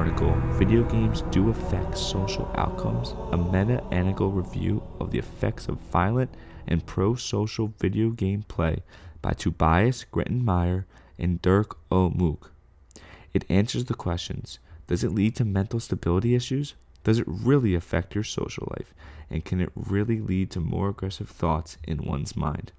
article, Video Games Do Affect Social Outcomes, a meta analytical review of the effects of violent and pro social video game play by Tobias Greitemeyer and Dirk O. Mügge. It answers the questions Does it lead to mental stability issues? Does it really affect your social life? And can it really lead to more aggressive thoughts in one's mind?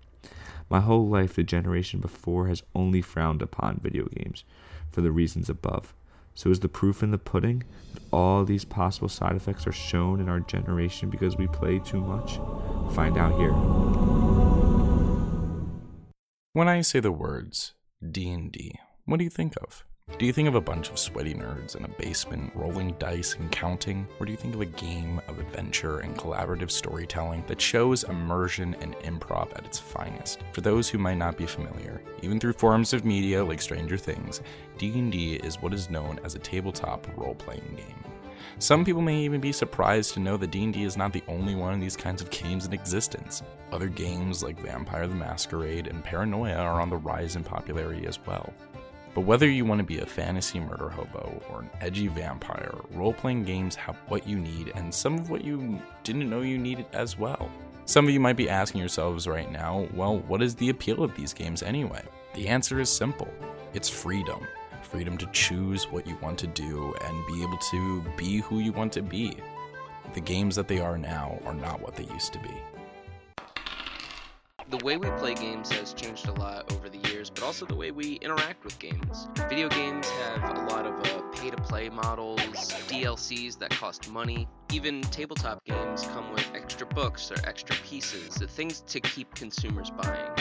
My whole life, the generation before has only frowned upon video games for the reasons above. So, is the proof in the pudding that all these possible side effects are shown in our generation because we play too much? Find out here. When I say the words D&D, what do you think of? Do you think of a bunch of sweaty nerds in a basement rolling dice and counting? Or do you think of a game of adventure and collaborative storytelling that shows immersion and improv at its finest? For those who might not be familiar, even through forms of media like Stranger Things, D&D is what is known as a tabletop role-playing game. Some people may even be surprised to know that D&D is not the only one of these kinds of games in existence. Other games like Vampire the Masquerade and Paranoia are on the rise in popularity as well. But whether you want to be a fantasy murder hobo or an edgy vampire, role playing games have what you need and some of what you didn't know you needed as well. Some of you might be asking yourselves right now, well, what is the appeal of these games anyway? The answer is simple it's freedom. Freedom to choose what you want to do and be able to be who you want to be. The games that they are now are not what they used to be. The way we play games has changed a lot but also the way we interact with games. Video games have a lot of uh, pay to play models, DLCs that cost money. Even tabletop games come with extra books or extra pieces, the things to keep consumers buying.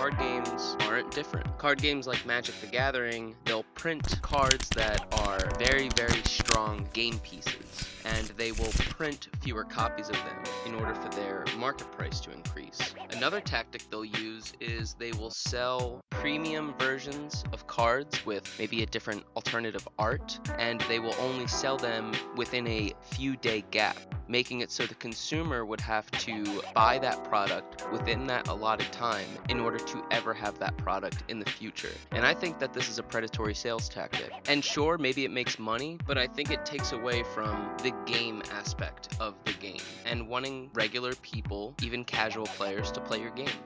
Card games aren't different. Card games like Magic the Gathering, they'll print cards that are very, very strong game pieces and they will print fewer copies of them in order for their market price to increase. Another tactic they'll use is they will sell premium versions of cards with maybe a different alternative art, and they will only sell them within a few day gap, making it so the consumer would have to buy that product within that allotted time in order to ever have that product in the future. And I think that this is a predatory sales tactic. And sure, maybe it makes money, but I think it takes away from the game aspect of the game and wanting regular people, even casual players, to play your game.